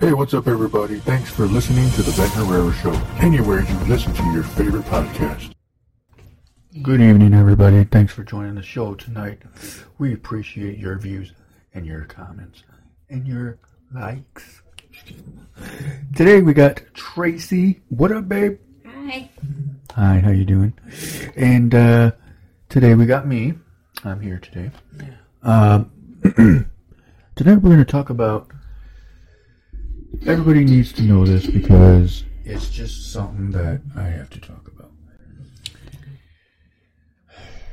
Hey, what's up, everybody? Thanks for listening to the Ben Herrera Show. Anywhere you listen to your favorite podcast. Good evening, everybody. Thanks for joining the show tonight. We appreciate your views and your comments and your likes. Today we got Tracy. What up, babe? Hi. Hi, how you doing? And uh, today we got me. I'm here today. Um, today we're going to talk about. Everybody needs to know this because it's just something that I have to talk about.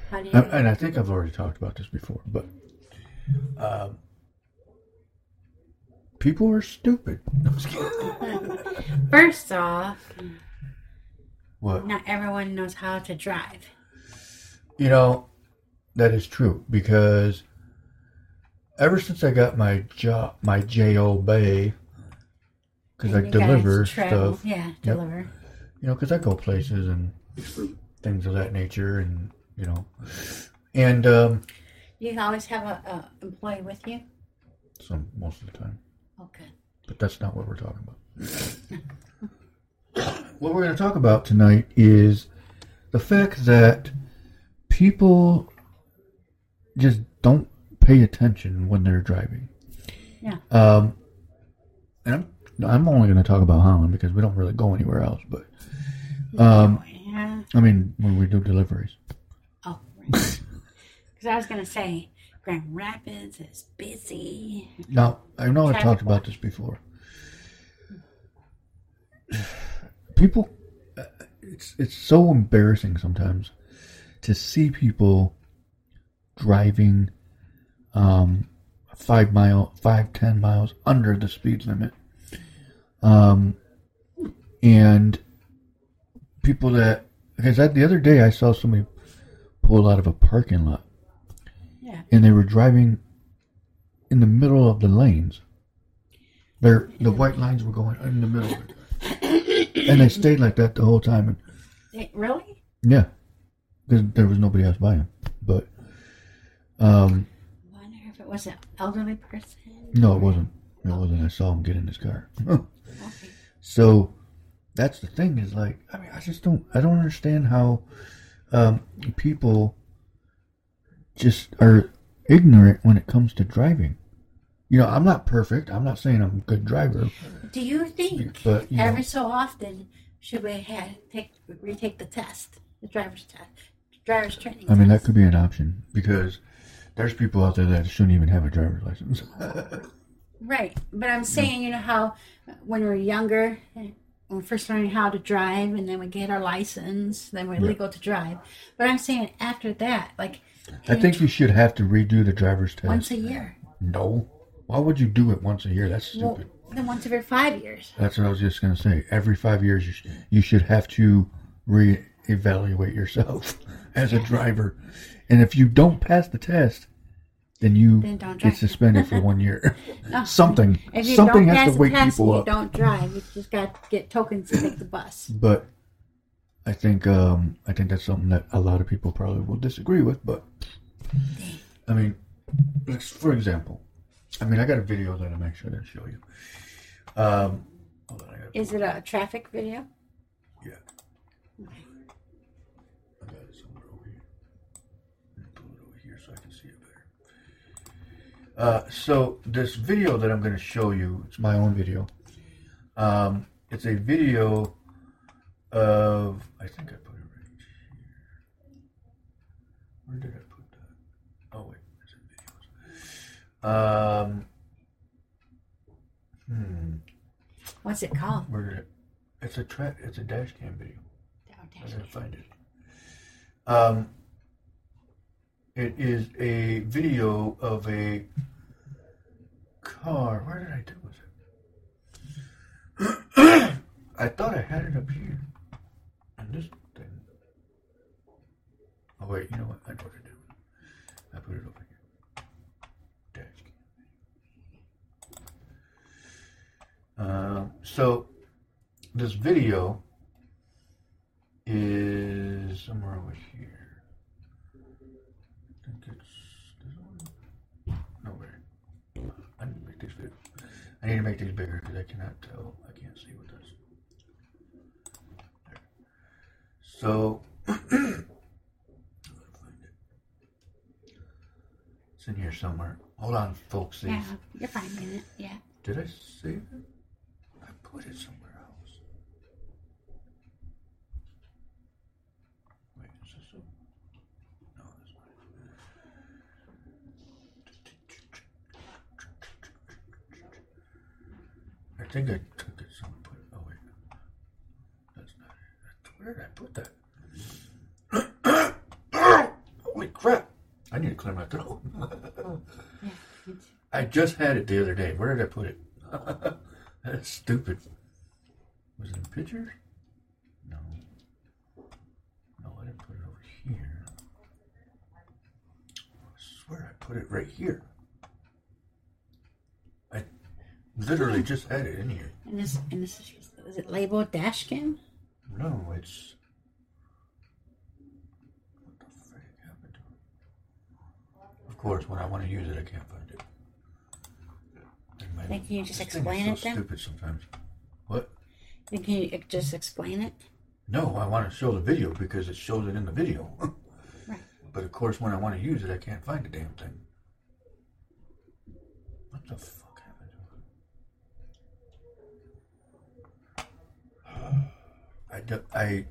How do you? And I think I've already talked about this before, but um, people are stupid. No, I'm just kidding. First off, What? not everyone knows how to drive. You know, that is true because ever since I got my job, my JO Bay, because I And you guys deliver stuff, Yeah, deliver. you know, because I go places and things of that nature, and you know, and um, You always have a, a employee with you. some most of the time, Okay. but that's not what we're talking about. what we're going to talk about tonight is the fact that people just don't pay attention when they're driving. Yeah. Um, and I'm I'm only going to talk about Holland because we don't really go anywhere else. But um, yeah. I mean, when we do deliveries, Oh, because I was gonna say Grand Rapids is busy. now I know I Traffic talked about this before. People, uh, it's it's so embarrassing sometimes to see people driving um, five mile, five ten miles under the speed limit, um, and people that because the other day I saw somebody pull out of a parking lot Yeah. and they were driving in the middle of the lanes. Their the white lines were going in the middle, and they stayed like that the whole time. And Really? yeah, because there was nobody else by him. But um, Wonder if it was an elderly person. no, it wasn't. It wasn't. I saw him get in his car. Okay. so that's the thing is like I mean I just don't I don't understand how um, people just are ignorant when it comes to driving. You know, I'm not perfect. I'm not saying I'm a good driver, Do you think but you know, every so often should we have take retake the test, the driver's test, driver's training? I mean that could be an option because there's people out there that shouldn't even have a driver's license. Right, but I'm saying, you know how when we're younger, when we're first learning how to drive, and then we get our license, then we're legal to drive. But I'm saying after that, like I think you should have to redo the driver's test. once a year, No, why would you do it once a year? That's well, stupid. then once every five years. That's what I was just gonna say. Every five years, you, sh- you should have to re-evaluate yourself as a driver, and if you don't pass the test, then you Then get suspended for one year. No. Something, If you something has to wake people you up. don't drive. You just got to get tokens to take the bus. But I think um, I think that's something that a lot of people probably will disagree with. But I mean, like, for example, I mean, I got a video that I'm actually going to show you. Um, on, Is it a traffic video? Yeah. I got it somewhere over here. Let me pull it over here so I can see it better. Uh, so this video that I'm going to show you, it's my own video. Um, it's a video of, I think I put it right here. Where did I put that? Oh wait, it's in videos. Um, hmm, What's it called? where did it? It's a tra- It's a dash cam video. I Downtown. didn't find it. Um, it is a video of a car. Where did I do it? I thought I had it up here. And this thing. Oh wait, you know what? I know what I did. I put it over here. Dash. Um, so this video is somewhere over here. I think it's this one. No, wait. I need to make these big. I need to make these bigger because I cannot tell. I can't see with this. There. So, it's in here somewhere. Hold on, folks. Yeah, you're finding it. Yeah. Did I save it? I put it somewhere else. Wait, is this a... No, that's not it. I think I took it some put oh wait. That's not it. Where did I put that? Holy crap. I need to clear my throat. I just had it the other day. Where did I put it? That's stupid. Was it in pictures? No. No, I didn't put it over here. I swear I put it right here. I literally just had it in here. And this and this is is it labeled dash cam? No, it's. What the frick happened to it? Of course, when I want to use it, I can't find it. Then can you just explain it so then? Stupid sometimes. What? Then Can you just explain it? No, I want to show the video because it shows it in the video. Right. But of course, when I want to use it, I can't find the damn thing. What the fuck happened to it? I, do, I,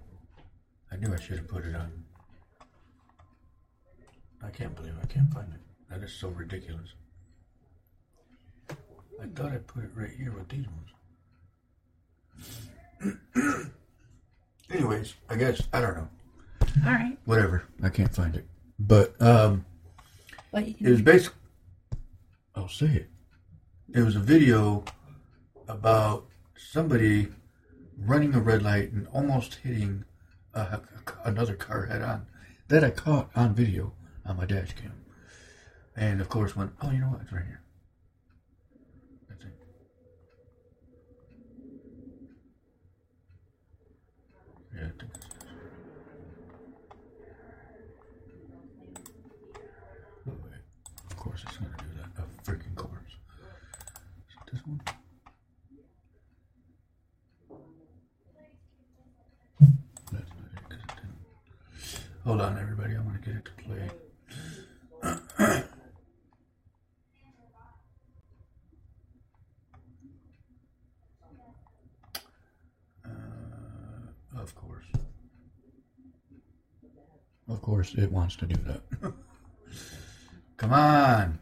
I knew I should have put it on. I can't believe I can't find it. That is so ridiculous. I thought I put it right here with these ones. Anyways, I guess I don't know. All right. Whatever. I can't find it. But um But it was can, basic I'll say it. It was a video about somebody running a red light and almost hitting uh, another car head on. That I caught on video on my dash cam. And of course went, oh, you know what? It's right here. That's it. Yeah, I think this. Oh. Of course it's gonna do that. A freaking course. Is it this one? That's not it, 'cause it didn't. Hold on, everybody. I want to get it to play. Uh, of course. Of course, it wants to do that. Come on.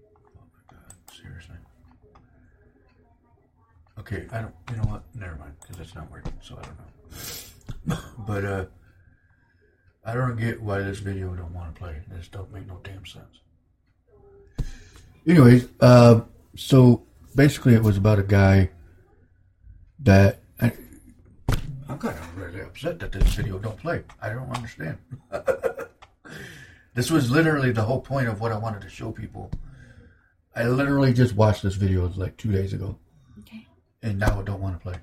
Oh my god, seriously. Okay, I don't, you know what? Never mind, because it's not working, so I don't know. but, uh, I don't get why this video don't want to play. This don't make no damn sense. Anyways, uh, so basically it was about a guy that I, I'm kind of really upset that this video don't play. I don't understand. this was literally the whole point of what I wanted to show people. I literally just watched this video like two days ago, okay. and now I don't want to play.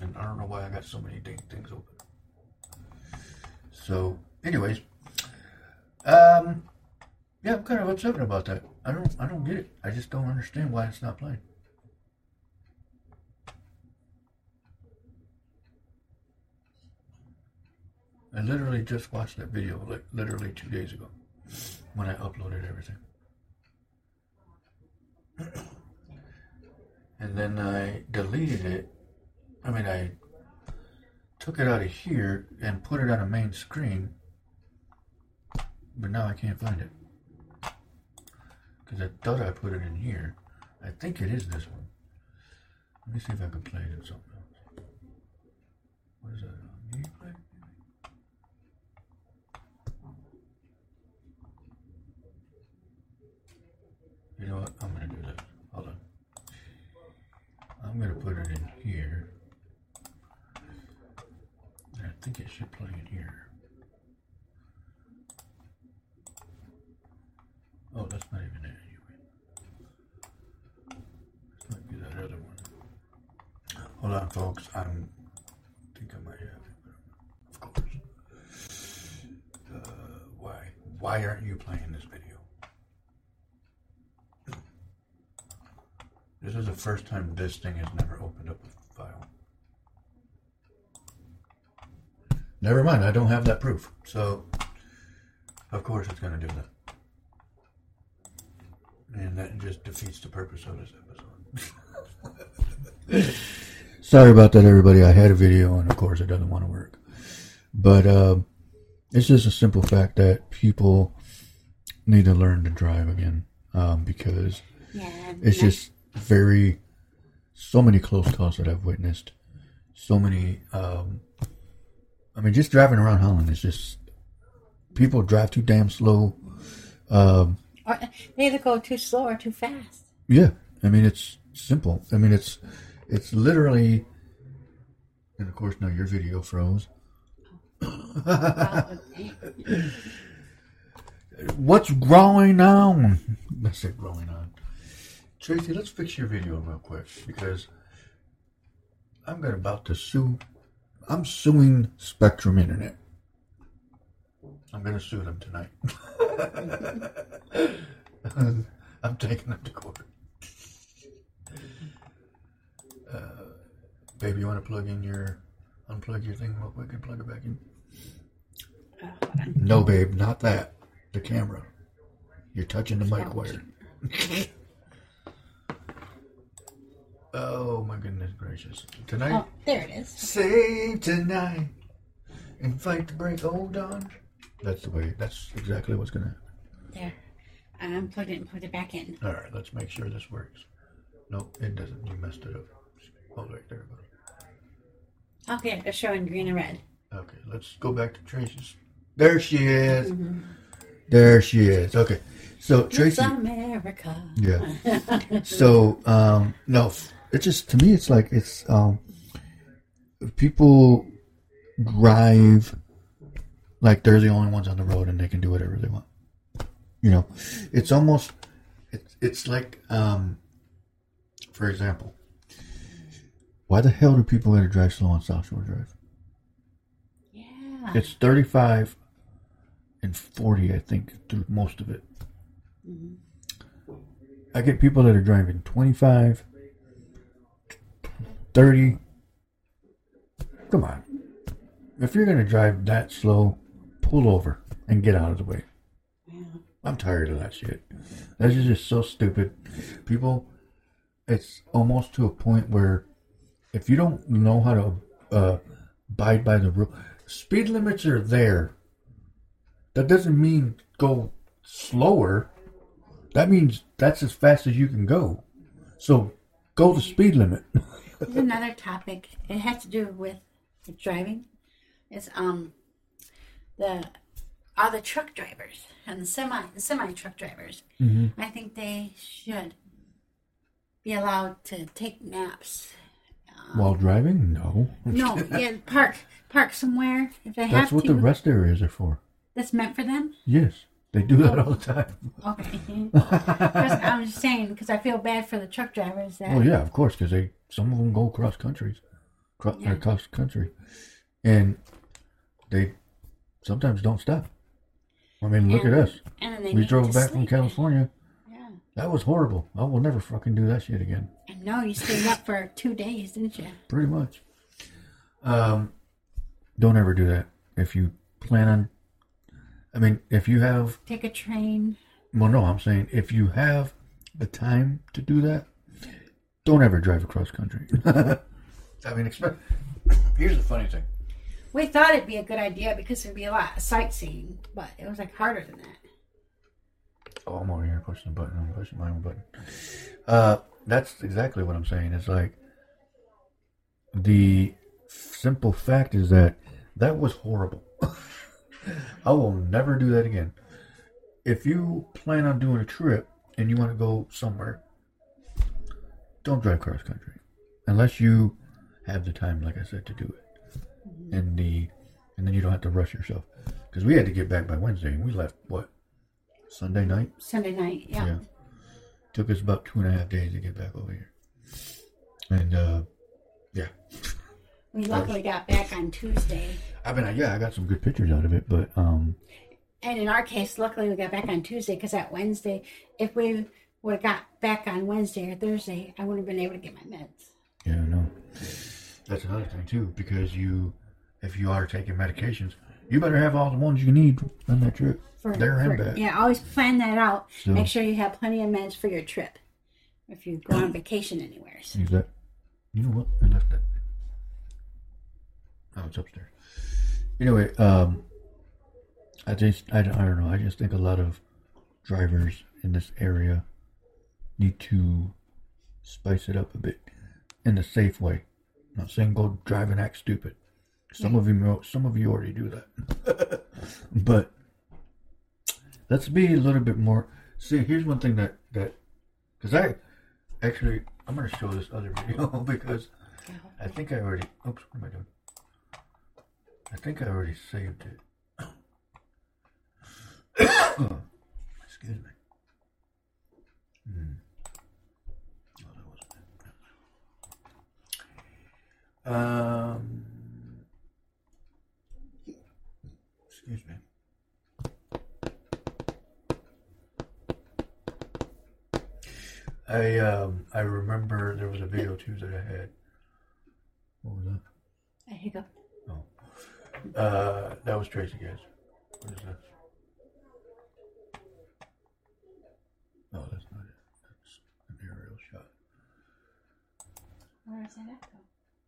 And I don't know why I got so many dang things open. So, anyways, um, yeah, I'm kind of upset about that. I don't, I don't get it. I just don't understand why it's not playing. I literally just watched that video like literally two days ago when I uploaded everything. and then I deleted it. I mean, I took it out of here and put it on a main screen, but now I can't find it. Because I thought I put it in here. I think it is this one. Let me see if I can play it in something else. What is that? You know what? I'm think it should play in here. Oh, that's not even it anyway. Let's not that other one. Hold on, folks. I don't think I might have it, of course. Uh, why? Why aren't you playing this video? This is the first time this thing has never opened up Never mind, I don't have that proof. So, of course, it's going to do that. And that just defeats the purpose of this episode. Sorry about that, everybody. I had a video, and of course, it doesn't want to work. But uh, it's just a simple fact that people need to learn to drive again um, because Yeah. it's just very so many close calls that I've witnessed. So many. Um, I mean, just driving around Holland is just people drive too damn slow. Um, Or they either go too slow or too fast. yeah, I mean it's simple. I mean it's it's literally, and of course now your video froze. What's growing on? Let's say growing on. Tracy, let's fix your video real quick because I'm gonna about to sue. I'm suing Spectrum Internet. I'm gonna sue them tonight. I'm taking them to court. Uh, baby, you want to plug in your, unplug your thing real quick and plug it back in? Oh, hold on. No, babe, not that. The camera. You're touching the mic wire. oh my goodness gracious! Tonight, Oh, there it is. save tonight and fight the break. Hold on. That's the way. That's exactly what's gonna happen. There. I unplugged it and put it back in. All right, let's make sure this works. Nope, it doesn't. You messed it up. Hold right there, buddy. Okay, they're showing green and red. Okay, let's go back to Tracy's. There she is. There she is. Okay, so Tracy. It's America. Yeah. So um, no, it just to me it's like it's um, people drive like they're the only ones on the road and they can do whatever they want. You know, it's almost it's it's like um, for example, why the hell do people let to drive slow on South Shore Drive? Yeah. It's 35 and 40, I think, through most of it. I get people that are driving 25, 30. Come on. If you're going to drive that slow, pull over and get out of the way. I'm tired of that shit. That's just so stupid. People, it's almost to a point where if you don't know how to uh, abide by the rule, speed limits are there. That doesn't mean go slower. That means that's as fast as you can go. So go the speed limit. There's another topic. It has to do with driving. It's um the are the truck drivers and the semi the semi truck drivers. Mm-hmm. I think they should be allowed to take naps. While driving? No. No, yeah, park park somewhere if they have That's what the rest areas are for. That's meant for them. Yes. They do that all the time. Okay. I'm just saying because I feel bad for the truck drivers that. Well, yeah, of course, because they some of them go cross countries, cro- Yeah. or cross country, and they sometimes don't stop. I mean, look And- at us. And then they We drove back from. California. Yeah. That was horrible. I will never fucking do that shit again. And no, you stayed up for two days, didn't you? Pretty much. Um, don't ever do that. If you plan on, I mean, if you have Take a train. Well, no, I'm saying if you have the time to do that, don't ever drive across country. I mean, expect. Here's the funny thing. We thought it'd be a good idea because there'd be a lot of sightseeing, but it was like harder than that. Oh, I'm over here pushing the button. I'm pushing my own button. Uh, that's exactly what I'm saying. It's like the simple fact is that that was horrible. I will never do that again. If you plan on doing a trip and you want to go somewhere, don't drive cross country unless you have the time, like I said, to do it. And the and then you don't have to rush yourself because we had to get back by Wednesday and we left what Sunday night. Sunday night, yeah. Yeah. Took us about two and a half days to get back over here. And uh yeah. We luckily got back on Tuesday. I mean yeah, I got some good pictures out of it, but um And in our case, luckily we got back on Tuesday because that Wednesday, if we would have got back on Wednesday or Thursday, I wouldn't have been able to get my meds. Yeah, no. That's another thing too, because you, if you are taking medications, you better have all the ones you need on that trip. For, there and for- back. Yeah, always plan that out. So- Make sure you have plenty of meds for your trip. If you go on vacation anywhere. Use that. You know what? I left that. Oh, it's upstairs. Anyway, um, I just, I, don't- I don't know. I just think a lot of drivers in this area need to spice it up a bit in a safe way. I'm not saying go drive and act stupid. Some of you, some of you already do that. but let's be a little bit more. See, here's one thing that that because I actually I'm gonna show this other video because I think I already. Oops, what am I doing? I think I already saved it. Excuse me. Hmm. Oh. Um. Excuse me. I um I remember there was a video too that I had. What was that? A hiccup. Uh, that was Tracy, guys. What is this? No, that's not it. That's an aerial shot. Where is that echo?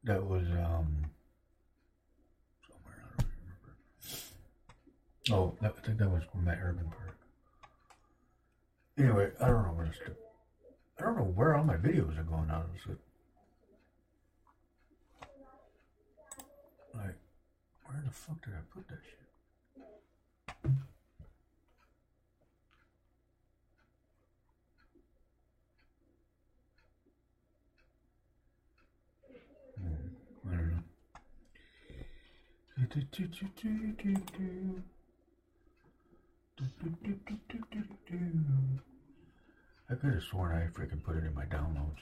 That was um somewhere I don't remember. Oh, that, I think that was Matt Urban Park. Anyway, I don't know where to I don't know where all my videos are going out of this. Like, where the fuck did I put that shit? I don't know. I could have sworn I freaking put it in my downloads.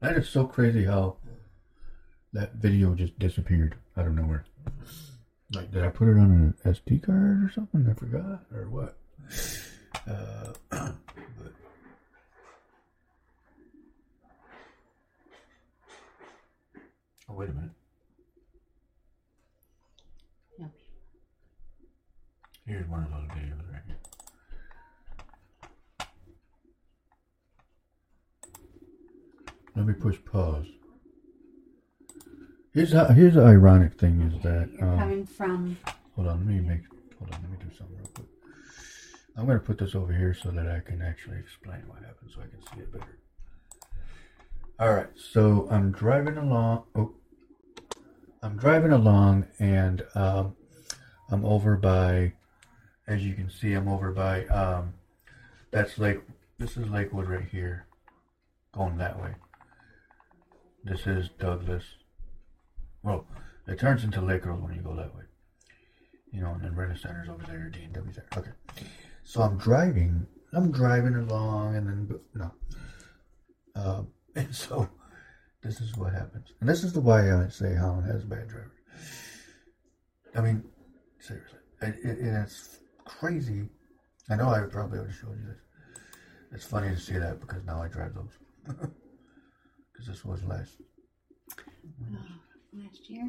That is so crazy how that video just disappeared out of nowhere. Like, did I put it on an SD card or something? I forgot, or what? Uh, but oh, wait a minute. Here's one of those videos right here. Let me push pause. Here's how, here's the ironic thing is that You're um, coming from hold on, let me make hold on, let me do something real quick. I'm gonna put this over here so that I can actually explain what happened so I can see it better. Alright, so I'm driving along oh I'm driving along and um, I'm over by as you can see I'm over by um, that's Lake this is Lakewood right here going that way. This is Douglas. Well, it turns into Lake Road when you go that way. You know, and then Rena Center's over there, D and W's there. Okay. So I'm driving. I'm driving along, and then no. Um, and so this is what happens, and this is the why I say Holland has bad drivers. I mean, seriously, it, it, it's crazy. I know I probably would have showed you this. It's funny to see that because now I drive those. Because this was last. Last year.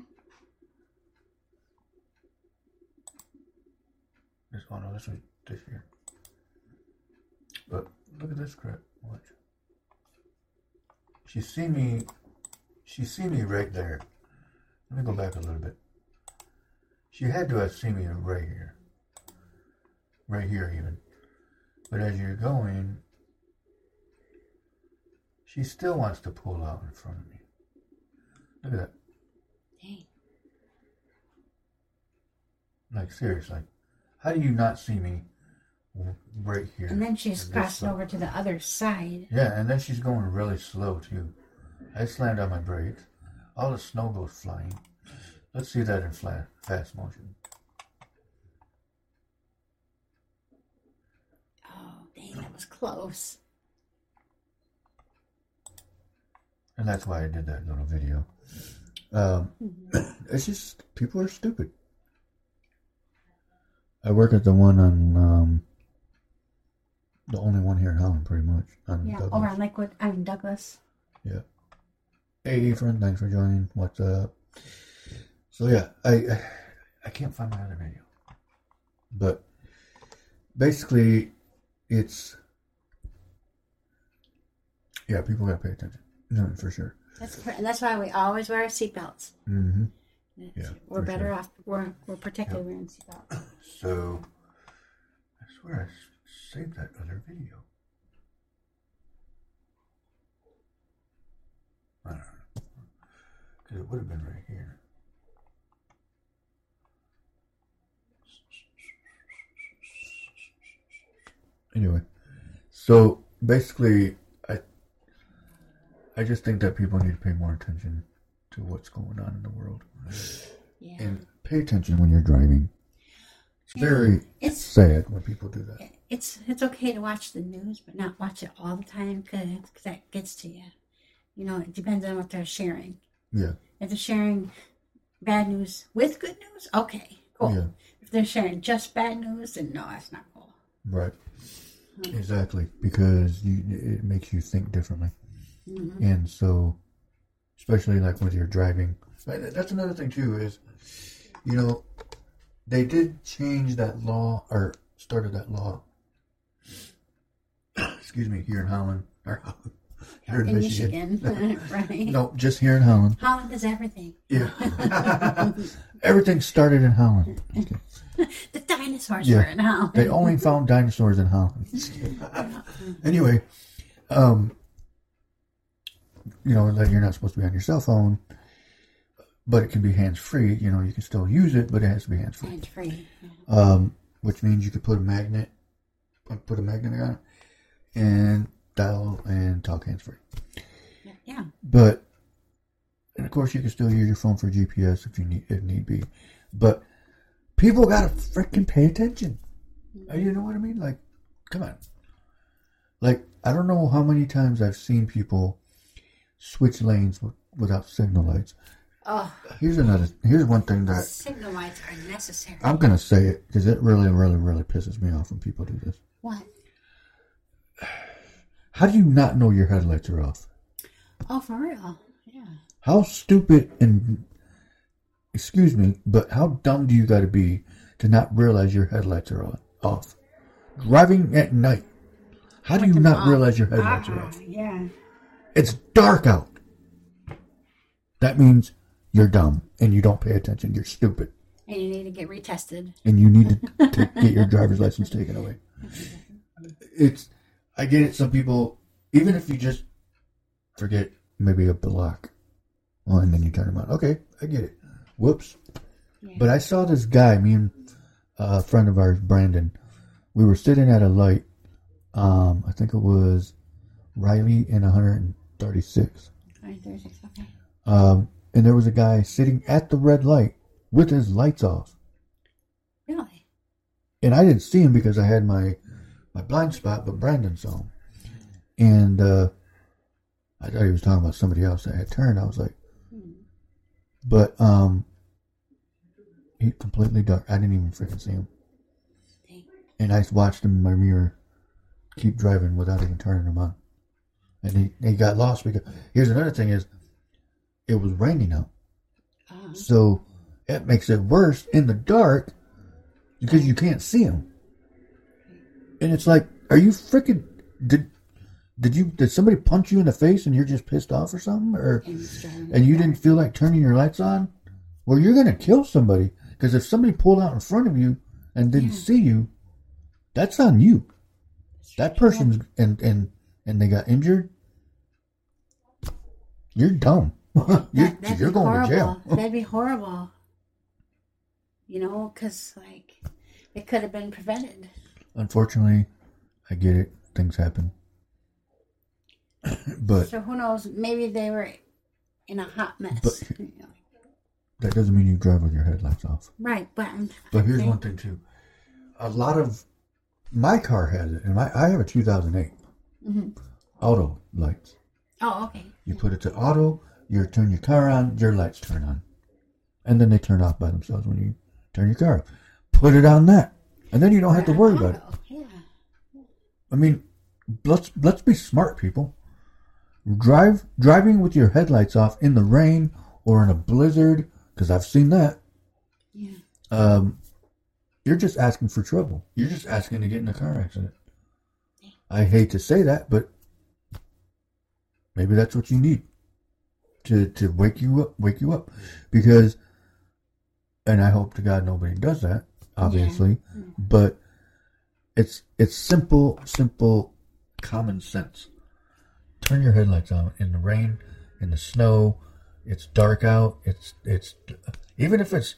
This, oh no, this was this year. But look at this crap. Watch. She see me. She see me right there. Let me go back a little bit. She had to have seen me right here. Right here, even. But as you're going, she still wants to pull out in front of me. Look at that. Dang. Like, seriously. How do you not see me right here? And then she's crossing over to the other side. Yeah, and then she's going really slow too. I slammed on my brakes. All the snow goes flying. Let's see that in flat, fast motion. Oh, dang, that was close. And that's why I did that little video. Um, it's just people are stupid. I work at the one on um, the only one here in Holland, pretty much. On Yeah, Douglas. over on Lakewood. I mean Douglas. Yeah. Hey, Efren, thanks for joining. What's up? So yeah, I I, I can't find my other video, but basically, it's yeah, people gotta pay attention. No, for sure. That's and that's why we always wear our seatbelts. hmm Yeah, we're better sure. off. We're we're protected wearing seatbelts. So I swear I saved that other video. I don't know because it would have been right here. Anyway, so basically, I just think that people need to pay more attention to what's going on in the world Yeah. and pay attention when you're driving. It's very It's sad when people do that. it's it's okay to watch the news, but not watch it all the time because that gets to you. You know, it depends on what they're sharing. Yeah, If they're sharing bad news with good news, okay, cool. Yeah. If they're sharing just bad news, then no, that's not cool. right. Exactly, because you, it makes you think differently, and so, especially like when you're driving. That's another thing too. Is you know, they did change that law or started that law. Excuse me, here in Holland or here in, In Michigan. Michigan, right? No, just here in Holland. Holland is everything. Yeah, everything started in Holland. Okay. The dinosaurs Yeah. were in Holland. They only found dinosaurs in Holland. anyway, um, you know that you're not supposed to be on your cell phone, but it can be hands free. You know, you can still use it, but it has to be hands free. Hands free. Um, which means you could put a magnet, put a magnet on it, and dial and talk hands free. Yeah. yeah. But and of course, you can still use your phone for GPS if you need if need be. But people gotta freaking pay attention. Uh, You know what I mean? Like, come on. Like, I don't know how many times I've seen people switch lanes without signal lights. Oh, Here's another. Here's one thing that signal lights are necessary. I'm gonna say it because it really, really, really pisses me off when people do this. what? How do you not know your headlights are off? Oh, for real? Yeah. How stupid and excuse me, but how dumb do you got to be to not realize your headlights are on, off? Driving at night. How do you not realize your headlights are Ah, off? yeah. It's dark out. That means you're dumb and you don't pay attention. You're stupid. And you need to get retested. And you need to, get your driver's license taken away. It's, I get it. Some people, even if you just forget maybe a block, well, and then you turn them on. Okay, I get it. Whoops. Yeah. But I saw this guy, me and a friend of ours, Brandon, we were sitting at a light. Um, I think it was Riley and 100 36. 36, okay. Um, and there was a guy sitting at the red light with his lights off. Really? And I didn't see him because I had my my blind spot, but Brandon saw him. And uh, I thought he was talking about somebody else that had turned. I was like, hmm. but um, he completely dark. I didn't even freaking see him. And I watched him in my mirror keep driving without even turning him on and he he got lost because here's another thing is it was raining out. Uh, So it makes it worse in the dark because you can't see them. And it's like, are you freaking did did you did somebody punch you in the face and you're just pissed off or something or and you didn't feel like turning your lights on? Well, you're gonna kill somebody because if somebody pulled out in front of you and didn't see you, that's on you. That person's and and and they got injured. You're dumb. you're That, that'd you're be going horrible. to jail. that'd be horrible. You know, because, like, it could have been prevented. Unfortunately, I get it. Things happen. but So who knows? Maybe they were in a hot mess. But- you know. that doesn't mean you drive with your headlights off. Right, but I'm, But here's one thing too. A lot of my car has it, and my I have a 2008 Mhm. auto lights. Oh, okay. You put it to auto, you turn your car on, your lights turn on, and then they turn off by themselves when you turn your car off. Put it on that, and then you don't have to worry about it. Oh, Yeah. I mean, let's let's be smart, people. Drive driving with your headlights off in the rain or in a blizzard, because I've seen that. Yeah. Um, you're just asking for trouble. You're just asking to get in a car accident. I hate to say that, but maybe that's what you need to to wake you up, wake you up, because. And I hope to God nobody does that, obviously, mm-hmm. but it's it's simple, simple, common sense. Turn your headlights on in the rain, in the snow. It's dark out. It's it's even if it's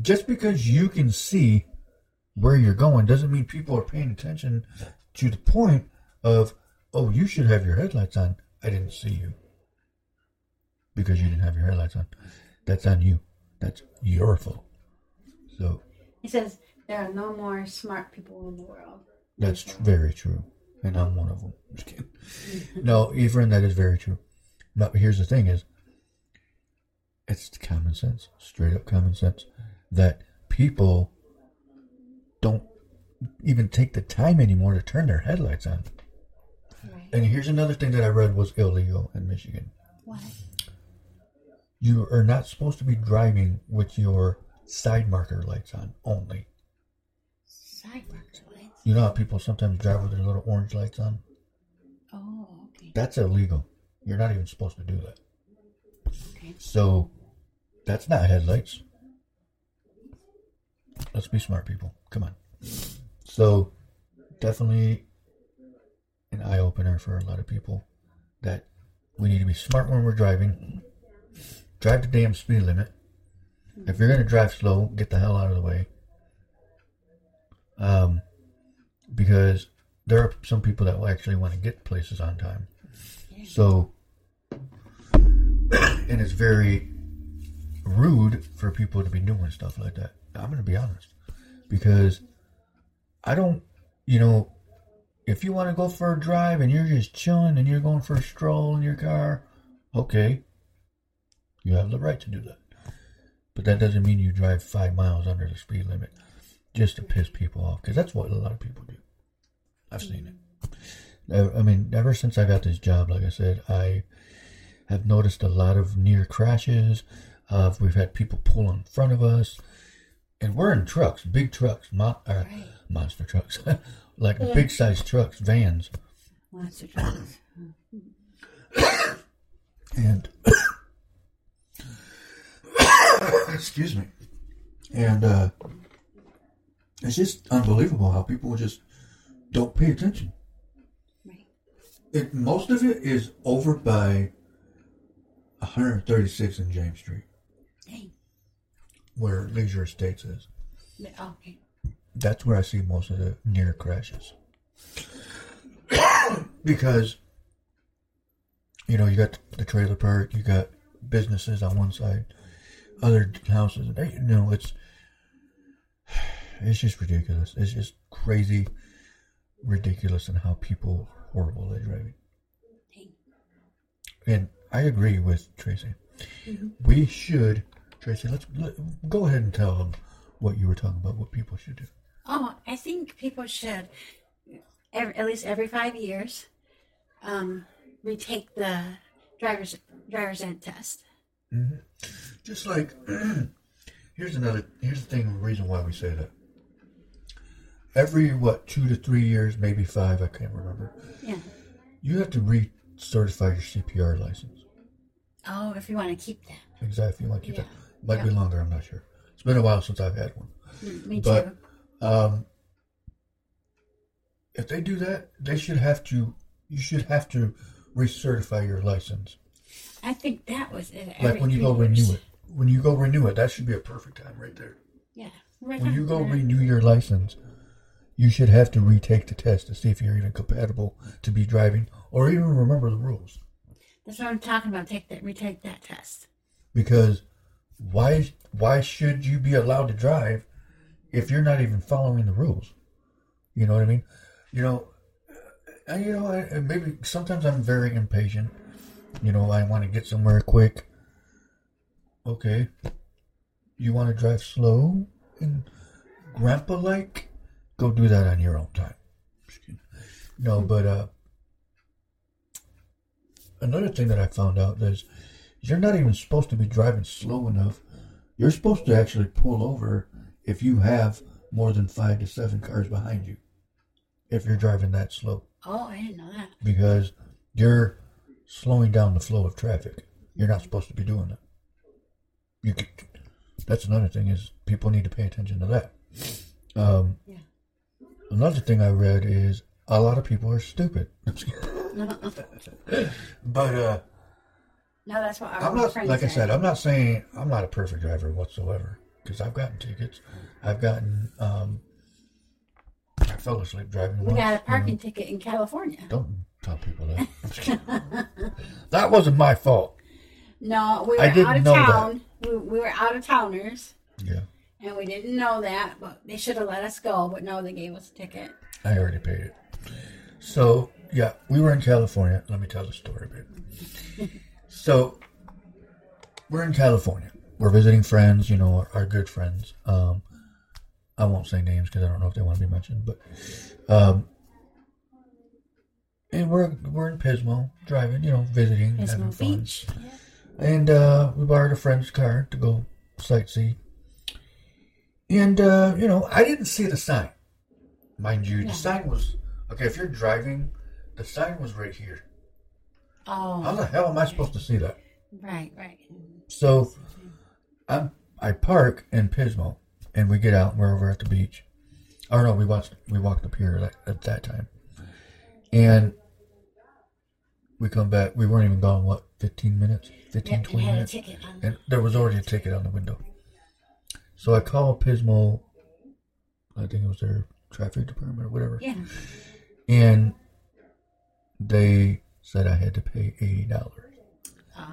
just because you can see where you're going doesn't mean people are paying attention to the point of oh you should have your headlights on. I didn't see you because you didn't have your headlights on. That's on you. That's your fault. So He says there are no more smart people in the world. That's tr- very true, and I'm one of them. Just kidding. No, Ephraim, that is very true. But here's the thing: is it's common sense, straight up common sense, that people don't even take the time anymore to turn their headlights on. And here's another thing that I read was illegal in Michigan. Why? You are not supposed to be driving with your side marker lights on only. Side marks lights. You know how people sometimes drive with their little orange lights on? Oh, okay. That's illegal. You're not even supposed to do that. Okay. So that's not headlights. Let's be smart, people. Come on. So definitely an eye opener for a lot of people that we need to be smart when we're driving. Drive the damn speed limit. If you're gonna drive slow, get the hell out of the way. Um, because there are some people that will actually want to get places on time. So, and it's very rude for people to be doing stuff like that. I'm going to be honest. Because I don't, you know, if you want to go for a drive and you're just chilling and you're going for a stroll in your car, okay. You have the right to do that. But that doesn't mean you drive five miles under the speed limit just to piss people off. Because that's what a lot of people do. I've seen it. I mean, ever since I got this job, like I said, I have noticed a lot of near crashes. Uh, we've had people pull in front of us, and we're in trucks, big trucks, mon- uh, Right. monster trucks, like big size trucks, vans, Monster trucks. and excuse me, and uh, it's just unbelievable how people just don't pay attention. Right. It, most of it is over by 136 in James Street, Dang. where Leisure Estates is. Okay. That's where I see most of the near crashes. because, you know, you got the trailer park, you got businesses on one side, other houses. you know, it's it's just ridiculous. It's just crazy, ridiculous, and how people are horrible at driving. And I agree with Tracy. Mm-hmm. We should, Tracy. Let's let, go ahead and tell them what you were talking about. What people should do. I think people should, every, at least every five years, um, retake the driver's driver's ed test. Mm-hmm. Just like here's another here's the thing reason why we say that. Every what two to three years, maybe five, I can't remember. Yeah. You have to recertify your CPR license. Oh, if you want to keep that. Exactly. If you want to keep Yeah. that, might be longer. I'm not sure. It's been a while since I've had one. Mm, Me But- too. Um, if they do that, they should have to. You should have to recertify your license. I think that was it. Like when you go years. renew it. When you go renew it, that should be a perfect time right there. Yeah. Right When you go that. renew your license, you should have to retake the test to see if you're even compatible to be driving or even remember the rules. That's what I'm talking about. Take that, retake that test. Because why why should you be allowed to drive if you're not even following the rules? You know what I mean? You know, uh, you know, I, maybe sometimes I'm very impatient. You know, I want to get somewhere quick. Okay, you want to drive slow and grandpa like? Go do that on your own time. No, but uh, another thing that I found out is you're not even supposed to be driving slow enough. You're supposed to actually pull over if you have more than five to seven cars behind you. If you're driving that slow, Oh, I didn't know that. because you're slowing down the flow of traffic. You're not supposed to be doing that. You could, that's another thing is people need to pay attention to that. Um, Yeah. Another thing I read is a lot of people are stupid. but uh, No, that's what I'm not like I said. said. I'm not saying I'm not a perfect driver whatsoever because I've gotten tickets. I've gotten. Um, fell asleep driving. we once, got a parking ticket in California. Don't tell people that. I'm just kidding. that wasn't my fault. No, we were out of town. We, we were out of towners, Yeah, and we didn't know that. But they should have let us go. But no, they gave us a ticket. I already paid it. So yeah, we were in California. Let me tell the story a bit. so we're in California. We're visiting friends. You know, our, our good friends. Um, I won't say names because I don't know if they want to be mentioned, but um, and we're we're in Pismo driving. You know, visiting, having Pismo fun. Beach. Yeah. And uh, we borrowed a friend's car to go sightsee. And, uh, you know, I didn't see the sign. Mind you, Yeah. the sign was, okay, if you're driving, the sign was right here. Oh, how the hell am I supposed to see that? right, right. So I'm, I park in Pismo and we get out and we're over at the beach. Oh no, we watched, we walked up here at, at that time. And we come back, we weren't even gone, what, 15 minutes? 15, Yeah, 20 and minutes? and there was already a ticket on the window. So I called Pismo, I think it was their traffic department or whatever, Yeah. and they said I had to pay eighty dollars.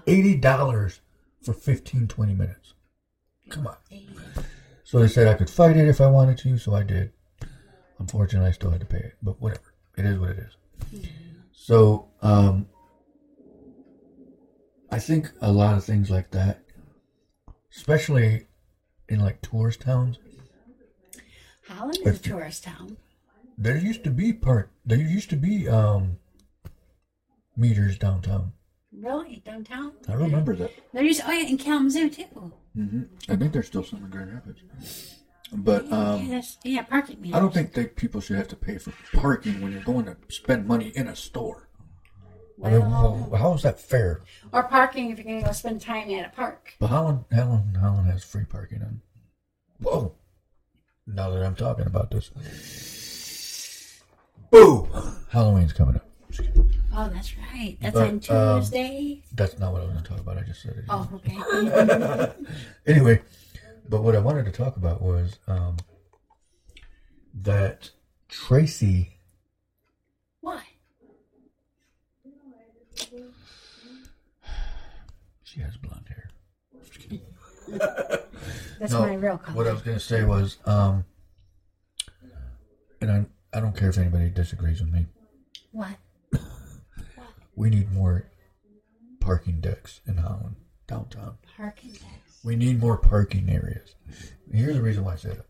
Eighty dollars for 15, 20 minutes. Come on. So they said I could fight it if I wanted to, so I did. Unfortunately, I still had to pay it, but whatever. It is what it is. So, um, I think a lot of things like that, especially in like tourist towns, Holland is a tourist town. there used to be part. There used to be um meters downtown. Really, downtown. I remember that. There used oh yeah, in Kalamazoo too. Hmm I think there's still some in Grand Rapids, but um, that's, yeah, parking meters. I don't think that people should have to pay for parking when you're going to spend money in a store. I mean, Well, well, how is that fair? or parking if you're going to go spend time at a park. But Holland, Holland, Holland has free parking on. Whoa! Now that I'm talking about this, boo! Halloween's coming up. Oh, that's right. That's But, on um, Tuesday. That's not what I was going to talk about. I just said it. oh, okay. anyway, but what I wanted to talk about was um, that Tracy. Why? She has blonde hair. That's No, my real color. What I was going to say was, um, and I, I don't care if anybody disagrees with me. What? We need more parking decks in Holland downtown. Parking decks. We need more parking areas. Here's the reason why I say that.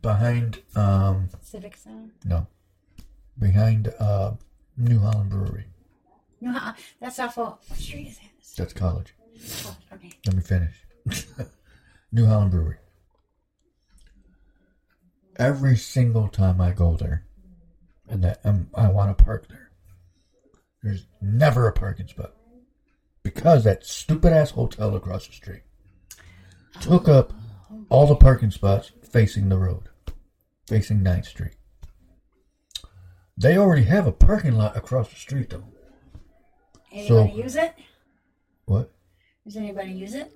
Behind, um, Civic Center. no, behind uh, New Holland Brewery. No, that's off of what street is that? That's college. Oh, okay. Let me finish. New Holland Brewery. Every single time I go there, and that um, I want to park there, there's never a parking spot because that stupid ass hotel across the street took up all the parking spots facing the road, facing 9th Street. They already have a parking lot across the street, though. Anybody So- use it? What Does anybody use it?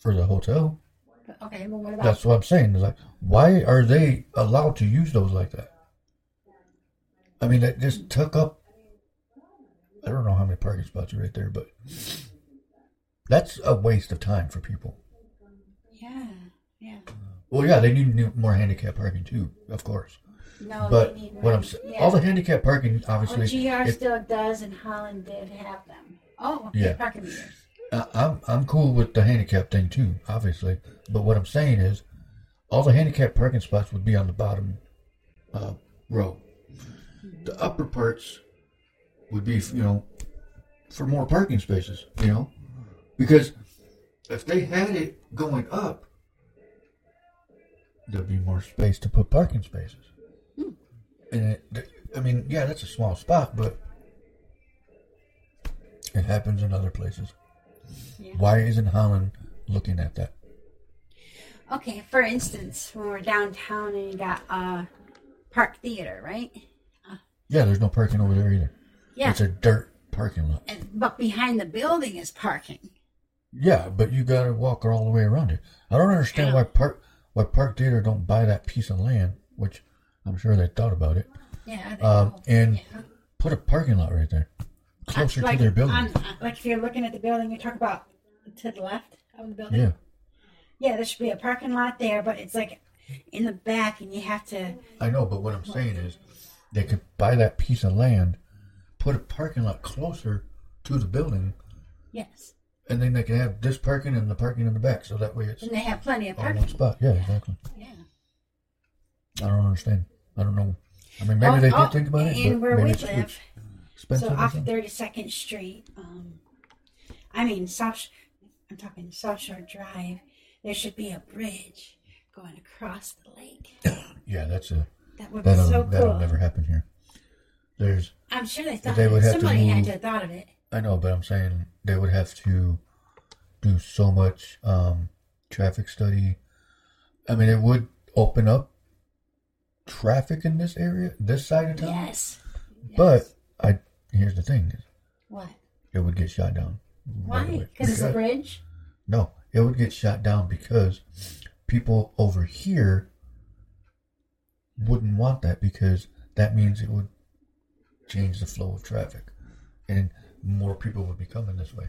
for the hotel? Okay, well, what about? That's what I'm saying. Is like, why are they allowed to use those like that? I mean, that just took up. I don't know how many parking spots are right there, but that's a waste of time for people. yeah, yeah. Well, yeah, they need more handicap parking too, of course. No, But they need what I'm more. saying, yeah. all the handicap parking, Oh, obviously, GR if- still does, and Holland did have them. Oh, Yeah. parking meters. I- I'm I'm cool with the handicap thing too, obviously. But what I'm saying is, all the handicap parking spots would be on the bottom uh, row. The upper parts would be, you know, for more parking spaces, you know, because if they had it going up, there'd be more space to put parking spaces. And it, I mean, yeah, that's a small spot, but it happens in other places. Yeah. Why isn't Holland looking at that? Okay, for instance, when we're downtown and you got uh Park Theater, right? Yeah, there's no parking over there either. Yeah. It's a dirt parking lot. And, but behind the building is parking. Yeah, but you gotta walk all the way around it. I don't understand Yeah. why park why Park Theater don't buy that piece of land, which I'm sure they thought about it. Yeah. I think Um, and Yeah. put a parking lot right there, uh, closer like, to their building. on- like if you're looking at the building, you talk about to the left of the building. yeah, Yeah, there should be a parking lot there, but it's like in the back, and you have to. I know, but what I'm saying is, they could buy that piece of land, put a parking lot closer to the building, Yes, and then they can have this parking and the parking in the back, so that way it's and they have plenty of all in one parking. spot. Yeah, exactly. Yeah. I don't understand. I don't know. I mean, maybe Oh, they did oh, think about it, And but where maybe we it's live, expensive. so or off something. Thirty Second Street. Um, I mean South. Sh- I'm talking South Shore Drive. There should be a bridge going across the lake. Yeah, that's a That would be that'll so cool. that'll never happen here. There's I'm sure they thought They would have to somebody had to have thought of it. I know, but I'm saying they would have to do so much um, traffic study. I mean, it would open up traffic in this area, this side of town. Yes. But I here's the thing: What? it would get shot down. Why? Because it's a bridge. No, it would get shot down because people over here wouldn't want that because that means it would change the flow of traffic and more people would be coming this way.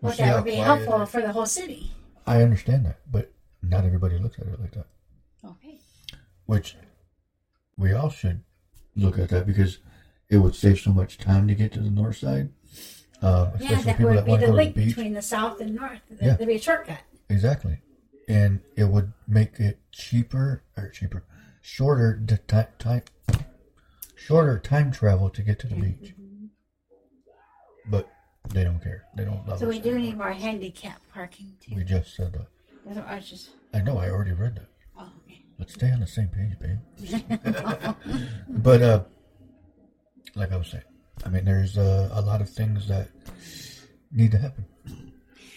We'll Well, that would be helpful for the whole city. I understand that, but not everybody looks at it like that. Okay. Which we all should look at that because it would save so much time to get to the north side. Um, Yeah, that people would that be the the link beach. between the south and north. Yeah. There'd be a shortcut. Exactly. And it would make it cheaper or cheaper, shorter time, shorter time travel to get to the beach. But they don't care. They don't love So we us. do need more handicap parking too. We just said that. That's what I was just. I know. I already read that. Oh, okay. Let's stay on the same page, babe. but uh, like I was saying, I mean, there's uh, a lot of things that need to happen.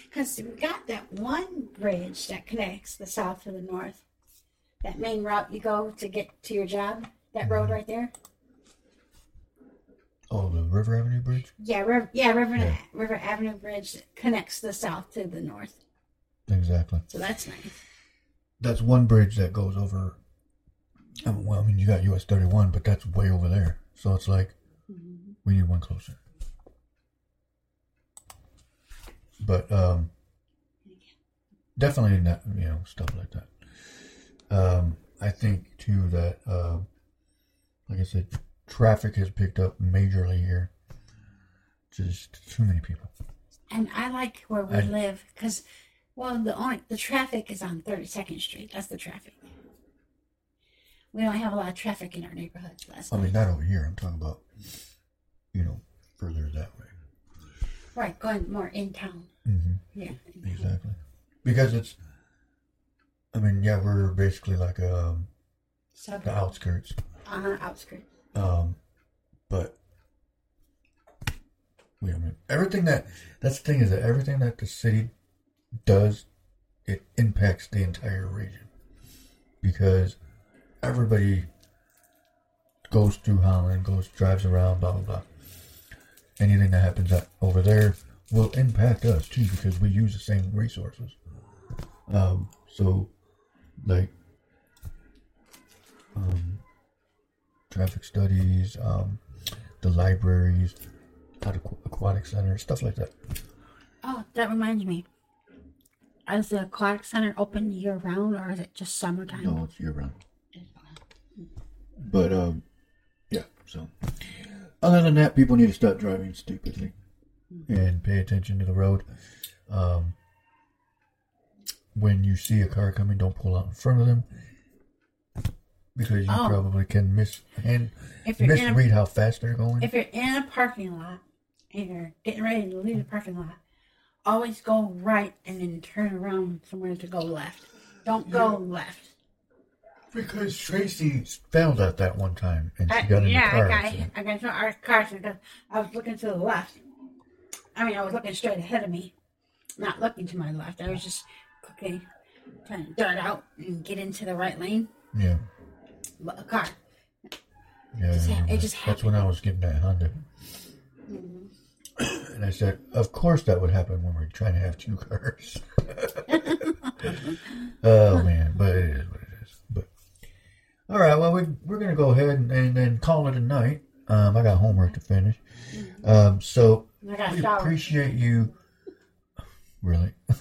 Because we got that one bridge that connects the south to the north. That main route you go to get to your job. That Mm-hmm. road right there. Oh, the River Avenue Bridge. Yeah, River, yeah, River Yeah. River Avenue Bridge connects the south to the north. Exactly. So that's nice. That's one bridge that goes over. Well, I mean, you got US 31, but that's way over there. So it's like we need one closer. But um, definitely not, you know, stuff like that. Um, I think too that, uh, like I said, traffic has picked up majorly here. Just too many people. And I like where we I- live because, well, the only the traffic is on Thirty Second Street. That's the traffic. We don't have a lot of traffic in our neighborhoods. That's I mean, not over here. I'm talking about, you know, further that way. right. Going more in town. hmm Yeah. Exactly. Because it's, I mean, yeah, we're basically like um, the outskirts, on our outskirts. um, but we, I mean, everything that that's the thing is that everything that the city does, it impacts the entire region because everybody goes through Holland, goes drives around, blah blah blah. Anything that happens over there will impact us too because we use the same resources. Um, so, like, um, traffic studies, um, the libraries, aqu- aquatic centers, stuff like that. Oh, that reminds me. Is the aquatic center open year round or is it just summertime? No, it's year round. But um, yeah. So, other than that, people need to stop driving stupidly and pay attention to the road. Um, when you see a car coming, don't pull out in front of them. because you Oh. probably can miss and If you're in a misread how fast they're going. If you're in a parking lot and you're getting ready to leave the parking lot, always go right and then turn around somewhere to go left. Don't go left. Because Tracy failed at that one time and she I, got in yeah, the car. I got accident. I got into our car accident because I was looking to the left. I mean, I was looking straight ahead of me, not looking to my left. I was just okay, trying to dart out and get into the right lane. Yeah, But a car. yeah. Just I ha- it remember. just That's when I was getting that Honda. And I said, of course that would happen when we're trying to have two cars. oh man, but it is what it is. But all right, well we we're gonna go ahead and, and then call it a night. Um, I got homework to finish. Um, so I we appreciate you. Really,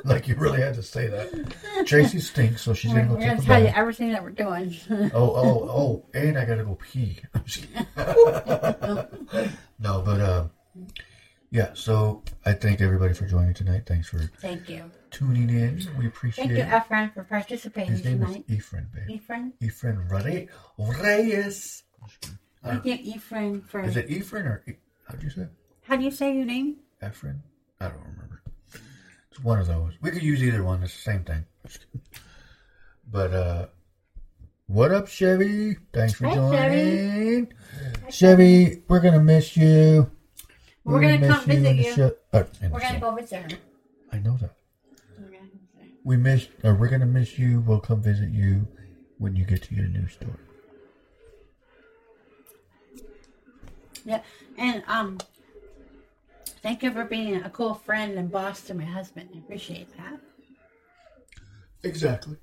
like you really had to say that. Tracy stinks, so she's We're, gonna we're go gonna take a tell you bath. everything that we're doing. Oh, oh, oh, and I gotta go pee. I'm just kidding. no, but uh, yeah. So I thank everybody for joining tonight. Thanks for Thank you. tuning in. We appreciate Thank you, it. Efren, for participating His name tonight. is Efren, babe. Efren. Efren Re- Reyes. Thank you, Efren, for. Is it Efren or E- how'd you say? it? How do you say your name? Efren? I don't remember. It's one of those. We could use either one. It's the same thing. But uh, what up, Chevy? Thanks for Hi, joining. Chevy, we're gonna miss you. We're gonna come visit you. show- We're gonna show. go visit her. I know that. We're gonna go visit her. We miss. Or we're gonna miss you. We'll come visit you when you get to your new store. Yeah, and um, thank you for being a cool friend and boss to my husband. I appreciate that. Exactly.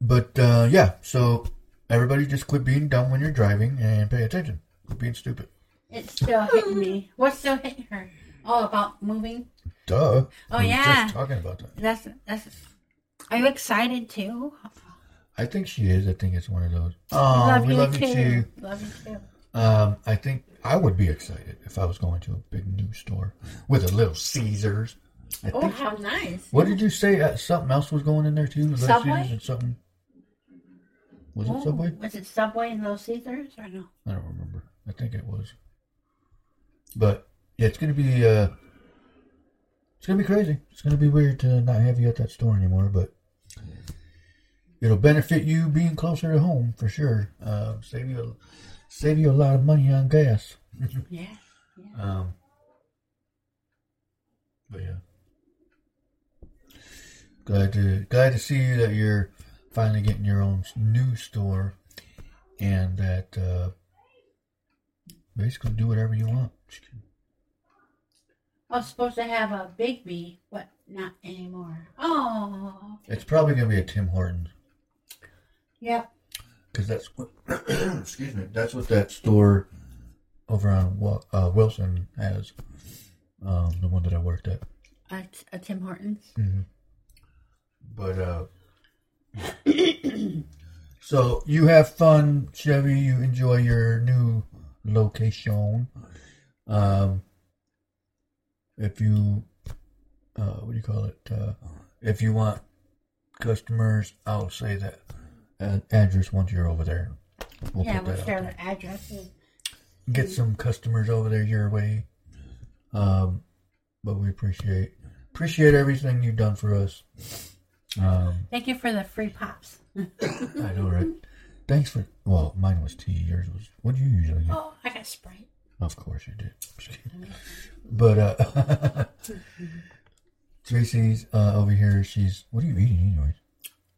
but uh, yeah, so everybody just quit being dumb when you're driving and pay attention. Quit being stupid. It's still hitting me. What's still hitting her? Oh, about moving. Duh. Oh, We yeah. Just talking about that. That's that's. Are you excited too? I think she is. I think it's one of those. Oh, love we you love too. you too. Love you too. Um, I think I would be excited if I was going to a big new store with a Little Caesars. I Oh, think. how nice! What did you say? Uh, something else was going in there too. Little Subway? Caesars and something. Was it Oh, Subway? Was it Subway and Little Caesars or no? I don't remember. I think it was. But yeah, it's gonna be uh it's gonna be crazy. It's gonna be weird to not have you at that store anymore, but it'll benefit you being closer to home for sure. Uh, save you a, save you a lot of money on gas. Yeah. Um, but yeah, glad to glad to see you that you're finally getting your own new store, and that uh, basically do whatever you want. I was supposed to have a Biggby, but not anymore. Oh. It's probably gonna be a Tim Hortons Yep. Because that's what excuse me. That's what that store over on uh, Wilson has. Um, the one that I worked at. A, a Tim Hortons. But uh so you have fun, Chevy, you enjoy your new location. Um if you uh what do you call it? Uh if you want customers, I'll say that uh, address once you're over there. We'll yeah, put we'll share there. the addresses. Get some customers over there your way. Um but we appreciate appreciate everything you've done for us. Um Thank you for the free pops. I know, right? Thanks for. Well, mine was tea. Yours was. What do you usually get? Oh, I got Sprite. Of course you did. But uh, Tracy's uh, over here. She's. What are you eating, anyways?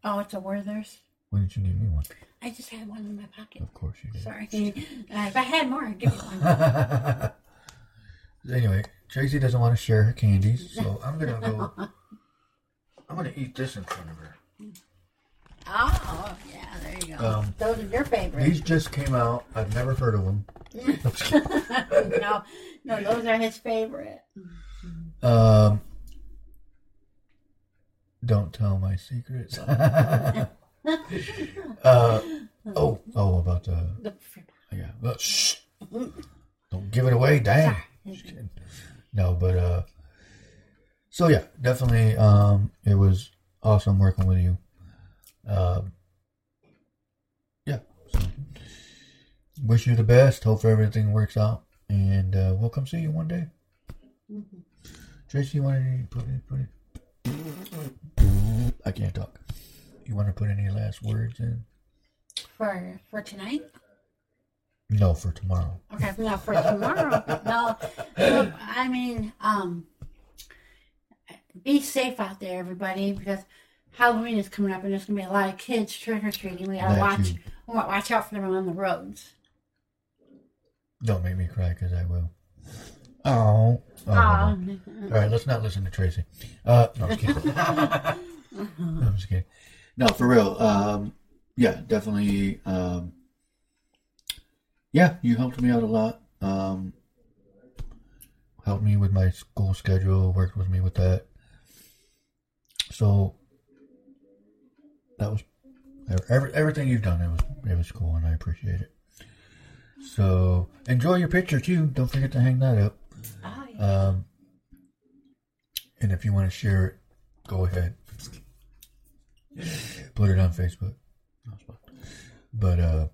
Oh, it's a Werther's. Why didn't you give me one? I just had one in my pocket. Of course you did. Sorry. Uh, if I had more, I'd give you one. anyway, Tracy doesn't want to share her candies, so I'm gonna go. I'm gonna eat this in front of her. Oh, yeah, there you go. Um, Those are your favorites. These just came out. I've never heard of them. no, no, those are his favorite. Um, don't tell my secrets. uh, oh, oh, about the The yeah. Well, shh. Don't give it away, dang. Kidding. No, but uh, so yeah, definitely. Um, it was awesome working with you. Um, yeah. So wish you the best. Hope everything works out, and uh, we'll come see you one day. Tracy, you want to put any, put any, I can't talk. You want to put any last words in? For for tonight? No, for tomorrow. Okay, no, for tomorrow. no, look, I mean, um, be safe out there, everybody, because Halloween is coming up, and there's gonna be a lot of kids trick or treating. We gotta watch, we gotta watch out for them on the roads. Don't make me cry because I will. Oh. oh. Um, All right, let's not listen to Tracy. Uh, no, I'm just kidding. I'm just kidding. No, for real. Um, yeah, definitely. Um, yeah, you helped me out a lot. Um, helped me with my school schedule. Worked with me with that. So that was every, everything you've done. It was it was cool, and I appreciate it. So enjoy your picture too. Don't forget to hang that up. oh. Um, and if you want to share it, go ahead. Put it on Facebook. That was fun. But uh,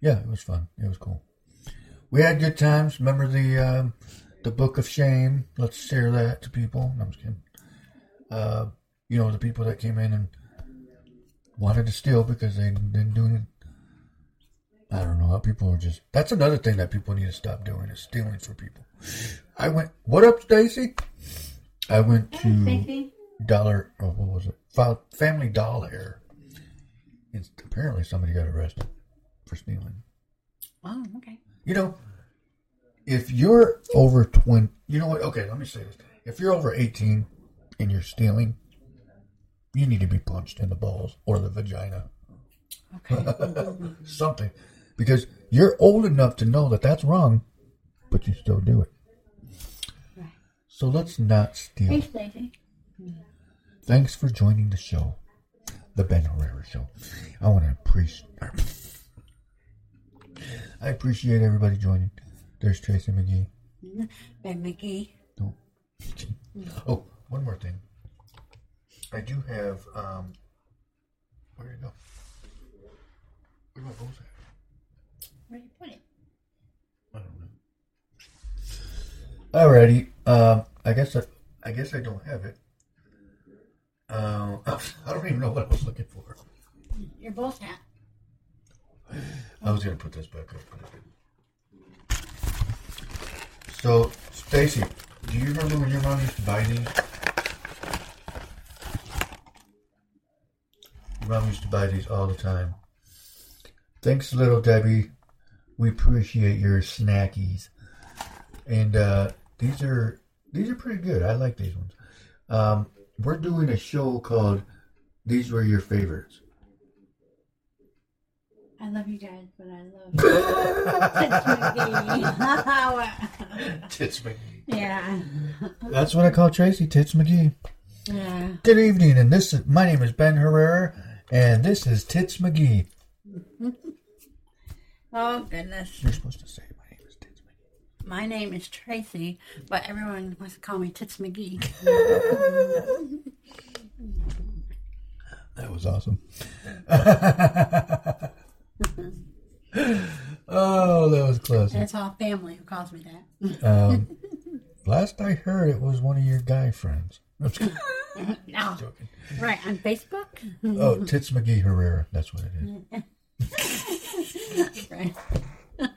yeah, it was fun. It was cool. We had good times. Remember the um, the Book of Shame? Let's share that to people. No, I'm just kidding. Uh, you know the people that came in and wanted to steal because they didn't do it. I don't know how people are just. That's another thing that people need to stop doing is stealing for people. I went. What up, Stacy? I went Hey, to Stacey. Dollar. Oh, what was it? Family Dollar. And apparently somebody got arrested for stealing. Oh, okay. You know, if you're over 20, you know what? Okay, let me say this. If you're over 18 and you're stealing, you need to be punched in the balls or the vagina. Okay. Something. Because you're old enough to know that that's wrong, but you still do it. Right. So let's not steal. hey, Stacy. Hmm. Thanks for joining the show, the Ben Herrera Show. I want to appreciate. I appreciate everybody joining. There's Tracy McGee. Ben McGee. Don't. Oh, one more thing. I do have. um Where did it go? Where did my bowls at? Where do you put it? I don't know. Alrighty. Um, I guess I, I guess I don't have it. Um, I don't even know what I was looking for. Your both hat. I was gonna put this back up, but I didn't. So, Stacy, do you remember when your mom used to buy these? Your mom used to buy these all the time. Thanks, Little Debbie. We appreciate your snackies. And uh, these are these are pretty good. I like these ones. Um, we're doing a show called "These Were Your Favorites." I love you guys, but I love Tits McGee. Tits McGee. yeah. That's what I call Tracy Tits McGee. Yeah. Good evening, and this is my name is Ben Herrera, and this is Tits McGee. Oh goodness. You're supposed to say my name is Tits McGee. My name is Tracy, but everyone wants to call me Tits McGee. That was awesome. oh, that was close. And it's all family who calls me that. Um, last I heard, it was one of your guy friends. I'm no. joking. Right, on Facebook? Oh, Tits McGee Herrera. That's what it is. right.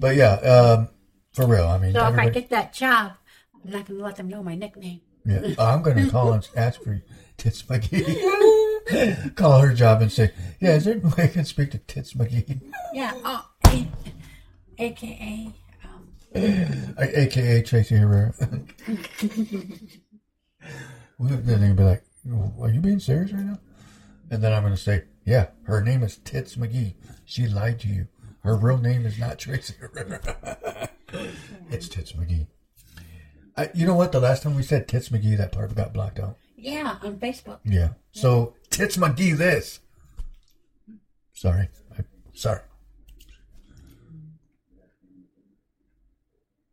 But yeah, um, for real. I mean, So if I get that job, I'm not going to let them know my nickname. Yeah, I'm going to call and ask for Tits McGee. call her job and say, "Yeah, is there a way I can speak to Tits McGee, Yeah, oh, a- AKA, um, A- aka Tracy Herrera?" well, then they're gonna be like, "Are you being serious right now?" And then I'm going to say, "Yeah, her name is Tits McGee. She lied to you. Her real name is not Tracy it's Tits McGee." I, you know what? The last time we said Tits McGee, that part got blocked out. yeah, on Facebook. Yeah. So tits McGee this. Sorry. I, sorry.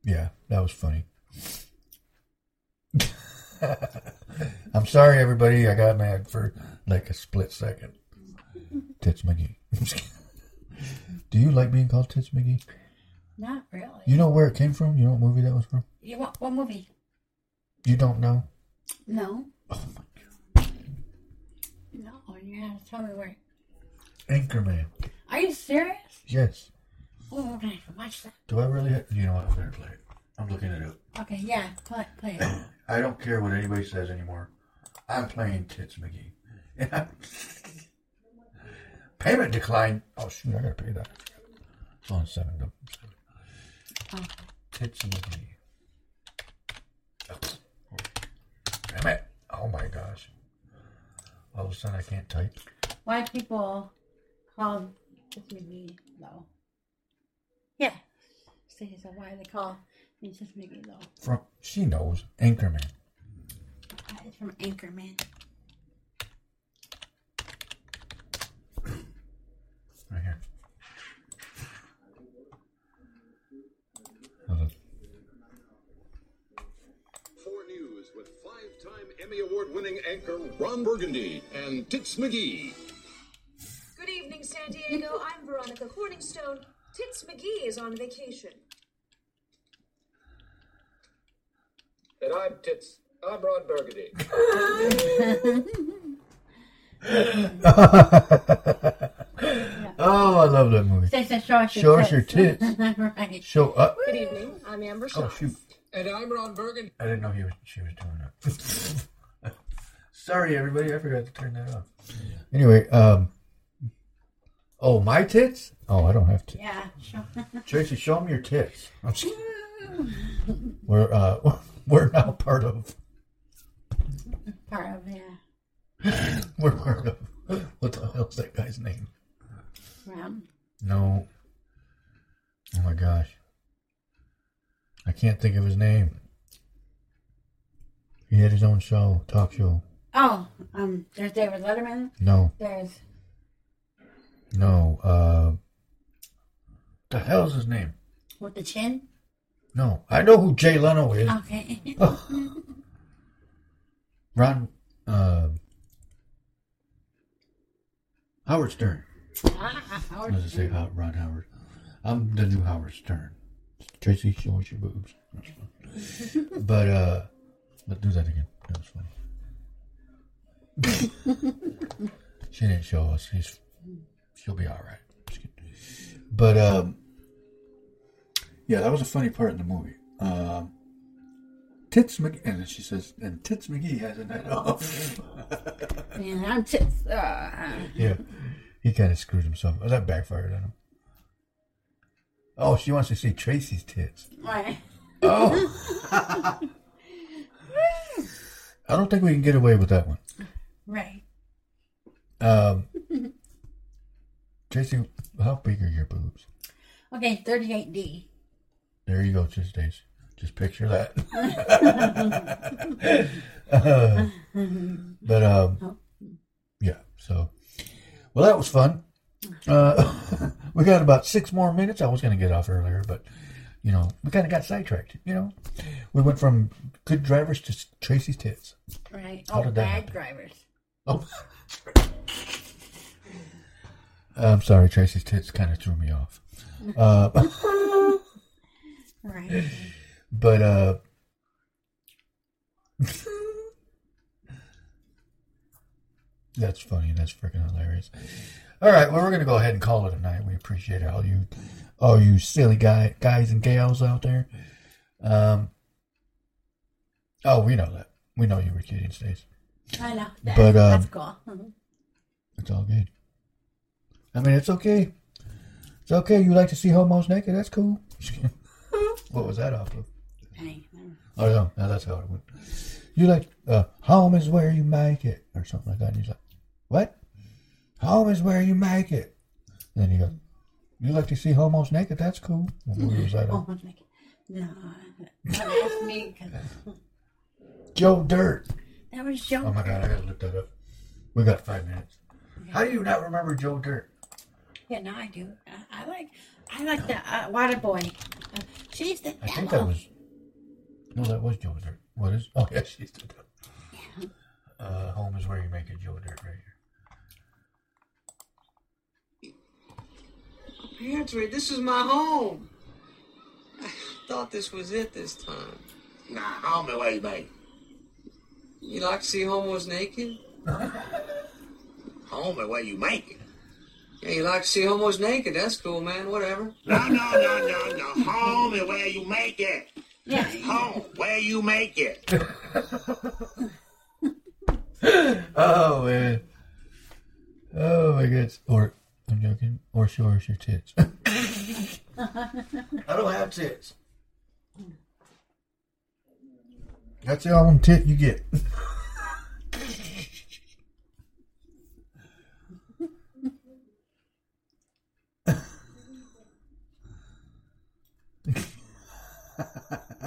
Yeah, that was funny. I'm sorry, everybody. I got mad for like a split second. Tits McGee. Do you like being called Tits McGee? Not really. You know where it came from? You know what movie that was from? You want what movie? You don't know? No. Oh my god. No, you have to tell me where. Anchorman. Are you serious? Yes. Oh, okay, watch that. Do I really? Have, you know what? I'm gonna play it. I'm looking it up. Okay, yeah, play, play it. I don't care what anybody says anymore. I'm playing Tits McGee. Payment decline. Oh shoot! I gotta pay that. It's on seven. seven. Oh. Tits. Oh, damn it! Oh my gosh! All of a sudden, I can't type. Why people call this McGee though? Yeah. See, so why they call me just McGee though? From she knows Anchorman. It's from Anchorman. Right here. Hold on. Four News with five-time Emmy Award-winning anchor Ron Burgundy and Tits McGee. Good evening, San Diego. I'm Veronica Corningstone. Tits McGee is on vacation. And I'm Tits. I'm Ron Burgundy. Oh, I love that movie. They said show us your Show us tits. your tits. right. Show up. Good evening. I'm Amber Oh shoot! And I'm Ron Bergen. I didn't know he was. She was doing that. Sorry, everybody. I forgot to turn that off. Anyway, um. Oh, my tits? Oh, I don't have tits. Yeah, show. Tracy, show them your tits. I'm just. We're uh, we're now part of. Part of yeah. We're part of. What the hell's that guy's name? No. Oh my gosh. I can't think of his name. He had his own show, talk show. Oh, um, there's David Letterman. No, There's no. Uh, the hell's his name? with the chin. No, I know who Jay Leno is. Okay. Ron. Uh, Howard Stern. Howard does it say? How, Ron Howard. I'm the new Howard Stern. Tracy, show us your boobs. but uh, let's do that again. That was funny. she didn't show us. She's she'll be all right. But um, yeah, that was a funny part in the movie. Um, Tits McGee, and she says, and Tits McGee has a night off. And I'm tits. Uh, yeah, he kind of screwed himself. That backfired on him. Oh, she wants to see Tracy's tits. right. Oh. I don't think we can get away with that one. Right. Um, Tracy, how big are your boobs? Okay, 38D. There you go, just. Just picture that. Uh, but um, yeah. So, well, that was fun. Uh, we got about six more minutes. I was going to get off earlier, but you know, we kind of got sidetracked. You know, we went from good drivers to Tracy's tits. Right. How Oh, bad happen? drivers. Oh. I'm sorry, Tracy's tits kind of threw me off. Uh, Right. but uh, that's funny. That's freaking hilarious. All right, well, we're gonna go ahead and call it a night. We appreciate all you, all you silly guy, guys and gals out there. Um. Oh, we know that. We know you were kidding, Stace. I know. That, But, um, that's cool. Mhm. It's all good. I mean, it's okay. It's okay. You like to see homos naked? That's cool. what was that off of? Hey, um, Oh no, no, that's how it went. You like uh, home is where you make it, or something like that. And he's like, "What? Home is where you make it." And then he goes, "You like to see homos naked? That's cool." What movie was that on? almost like no. That's me. Joe Dirt. That was Joe. Oh my god, I gotta look that up. We got five minutes. How do you not remember Joe Dirt? Yeah, no, I do. I, I like, I like the uh, Water Boy. Uh, she's the I devil. think that was. No, that was Joe Dirt. What is? Oh yeah, she's the devil. Uh, home is where you make it, Joe Dirt, right here. Andrew, this is my home. I thought this was it this time. Nah, homie, where you make? You like to see homos naked? Homie, where you make it? Yeah, you like to see homos naked. That's cool, man. Whatever. No, no, no, no, no. Homie, where you make it? Yeah. Home, where you make it? Oh man. Oh my goodness. Or I'm joking. Or show us your tits. I don't have tits. That's the only tit you get.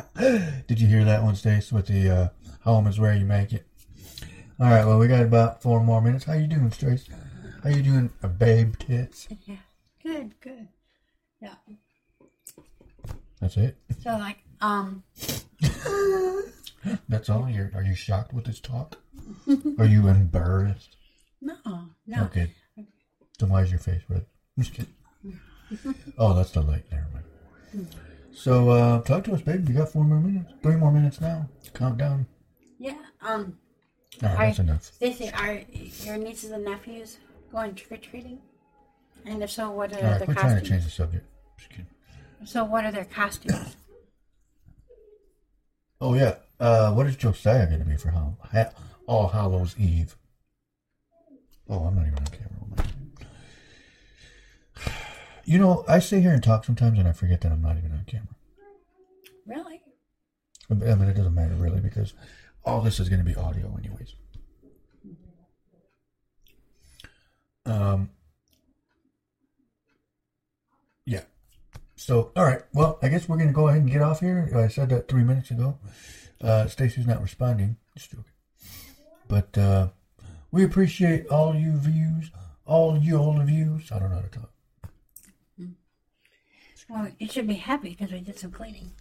Did you hear that one, Stace, with the uh, home is where you make it? All right, well, we got about four more minutes. How you doing, Stace? How you doing, a babe tits? Yeah. Good, good. Yeah. That's it. So like, um, That's all. You're, are you shocked with this talk? Are you embarrassed? no, no. Okay. Then why is your face red? I'm just kidding. Oh, that's the light. Never mind. So, uh, talk to us, baby. You got four more minutes. Three more minutes now. Calm Countdown. Yeah. Um, All right, that's enough. Stacy, are your nieces and nephews going trick or treating? And if so, what are All right, their we're trying to costumes? change the subject. Just kidding. So, what are their costumes? Oh yeah. Uh, what is Josiah going to be for Hall- All Hallows Eve? Oh, I'm not even on camera. You know, I sit here and talk sometimes, and I forget that I'm not even on camera. really? I mean, it doesn't matter really because all this is going to be audio, anyways. Um. Yeah. So, all right. Well, I guess we're going to go ahead and get off here. I said that three minutes ago. Uh, Stacy's not responding. Just joking. But uh, we appreciate all you views, all you the views. I don't know how to talk. Well, you should be happy because we did some cleaning.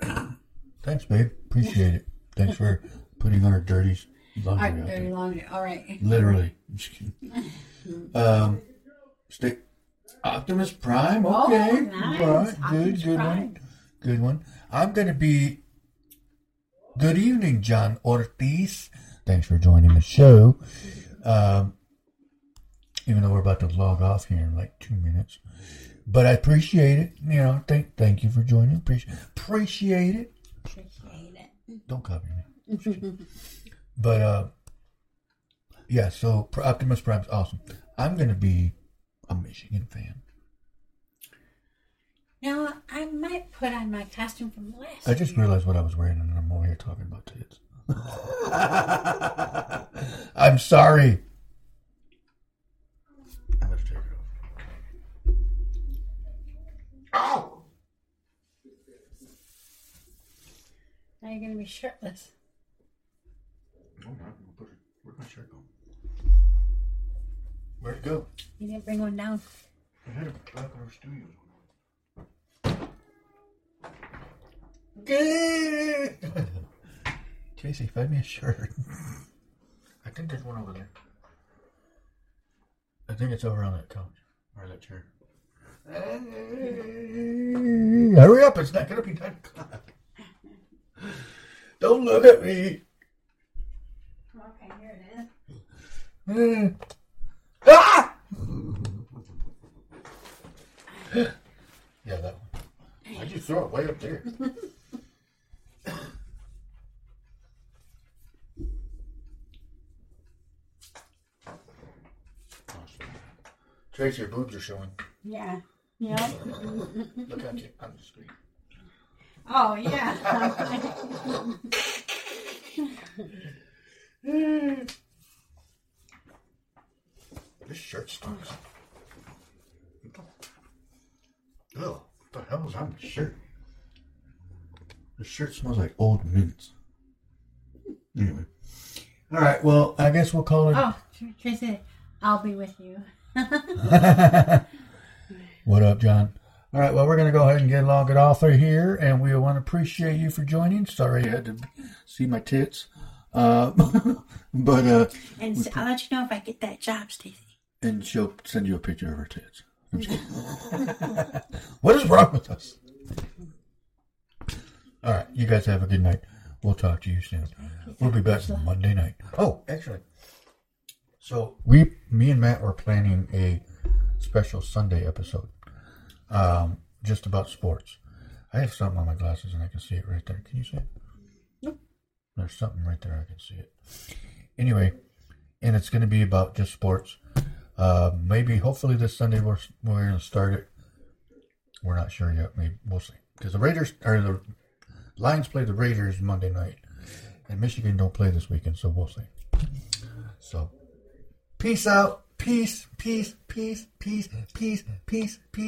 Thanks, babe. Appreciate it. Thanks for putting on our dirty All laundry right, out there. laundry. All right. Literally. I'm just kidding. Um, stay. Optimus Prime. Oh, Okay. nice. All right. Optimus Good. Good Prime. one. Good one. I'm going to be. Good evening, John Ortiz. Thanks for joining the show. Um, even though we're about to log off here in like two minutes, but I appreciate it. You know, thank thank you for joining. Appreciate appreciate it. Appreciate it. Don't copy me. but uh, yeah. So Optimus Prime's awesome. I'm gonna be a Michigan fan. Now, I might put on my costume from last I just year. realized what I was wearing, and I'm over here talking about tits. I'm sorry. Ow! Now you're going to be shirtless. Oh, no, I'm gonna put it. Where'd my shirt go? Where'd it go? You didn't bring one down. I had it back in our studio. Good. Casey, find me a shirt. I think there's one over there. I think it's over on that couch or that chair. Hey, hurry up! It's not gonna be nine o'clock. Don't look at me. Okay, here it is. Eh. Ah! yeah, that one. Why'd you throw it way up there? Trace, your boobs are showing. Yeah. Yeah. Look at you on the screen. Oh, yeah. This shirt stinks. Oh, what the hell is on the shirt? The shirt smells like old mints. Anyway. All right, well, I guess we'll call it. oh, Tracy, I'll be with you. What up, John? All right, well, we're going to go ahead and get log it off of here, and we want to appreciate you for joining. Sorry you had to see my tits. Uh, but uh, And s I'll let you know if I get that job, Stacy. and she'll send you a picture of her tits. I'm just kidding. what is wrong with us? All right, you guys have a good night. We'll talk to you soon. We'll be back Monday night. Oh, actually, so we, me and Matt were planning a special Sunday episode, um, just about sports. I have something on my glasses and I can see it right there. Can you see it? Nope. There's something right there. I can see it. Anyway, and it's going to be about just sports. Uh, maybe, hopefully, this Sunday we're we're going to start it. We're not sure yet. Maybe we'll see. Because the Raiders or the Lions play the Raiders Monday night, and Michigan don't play this weekend, so we'll see. So, peace out. Peace, peace, peace, peace, peace, peace, peace.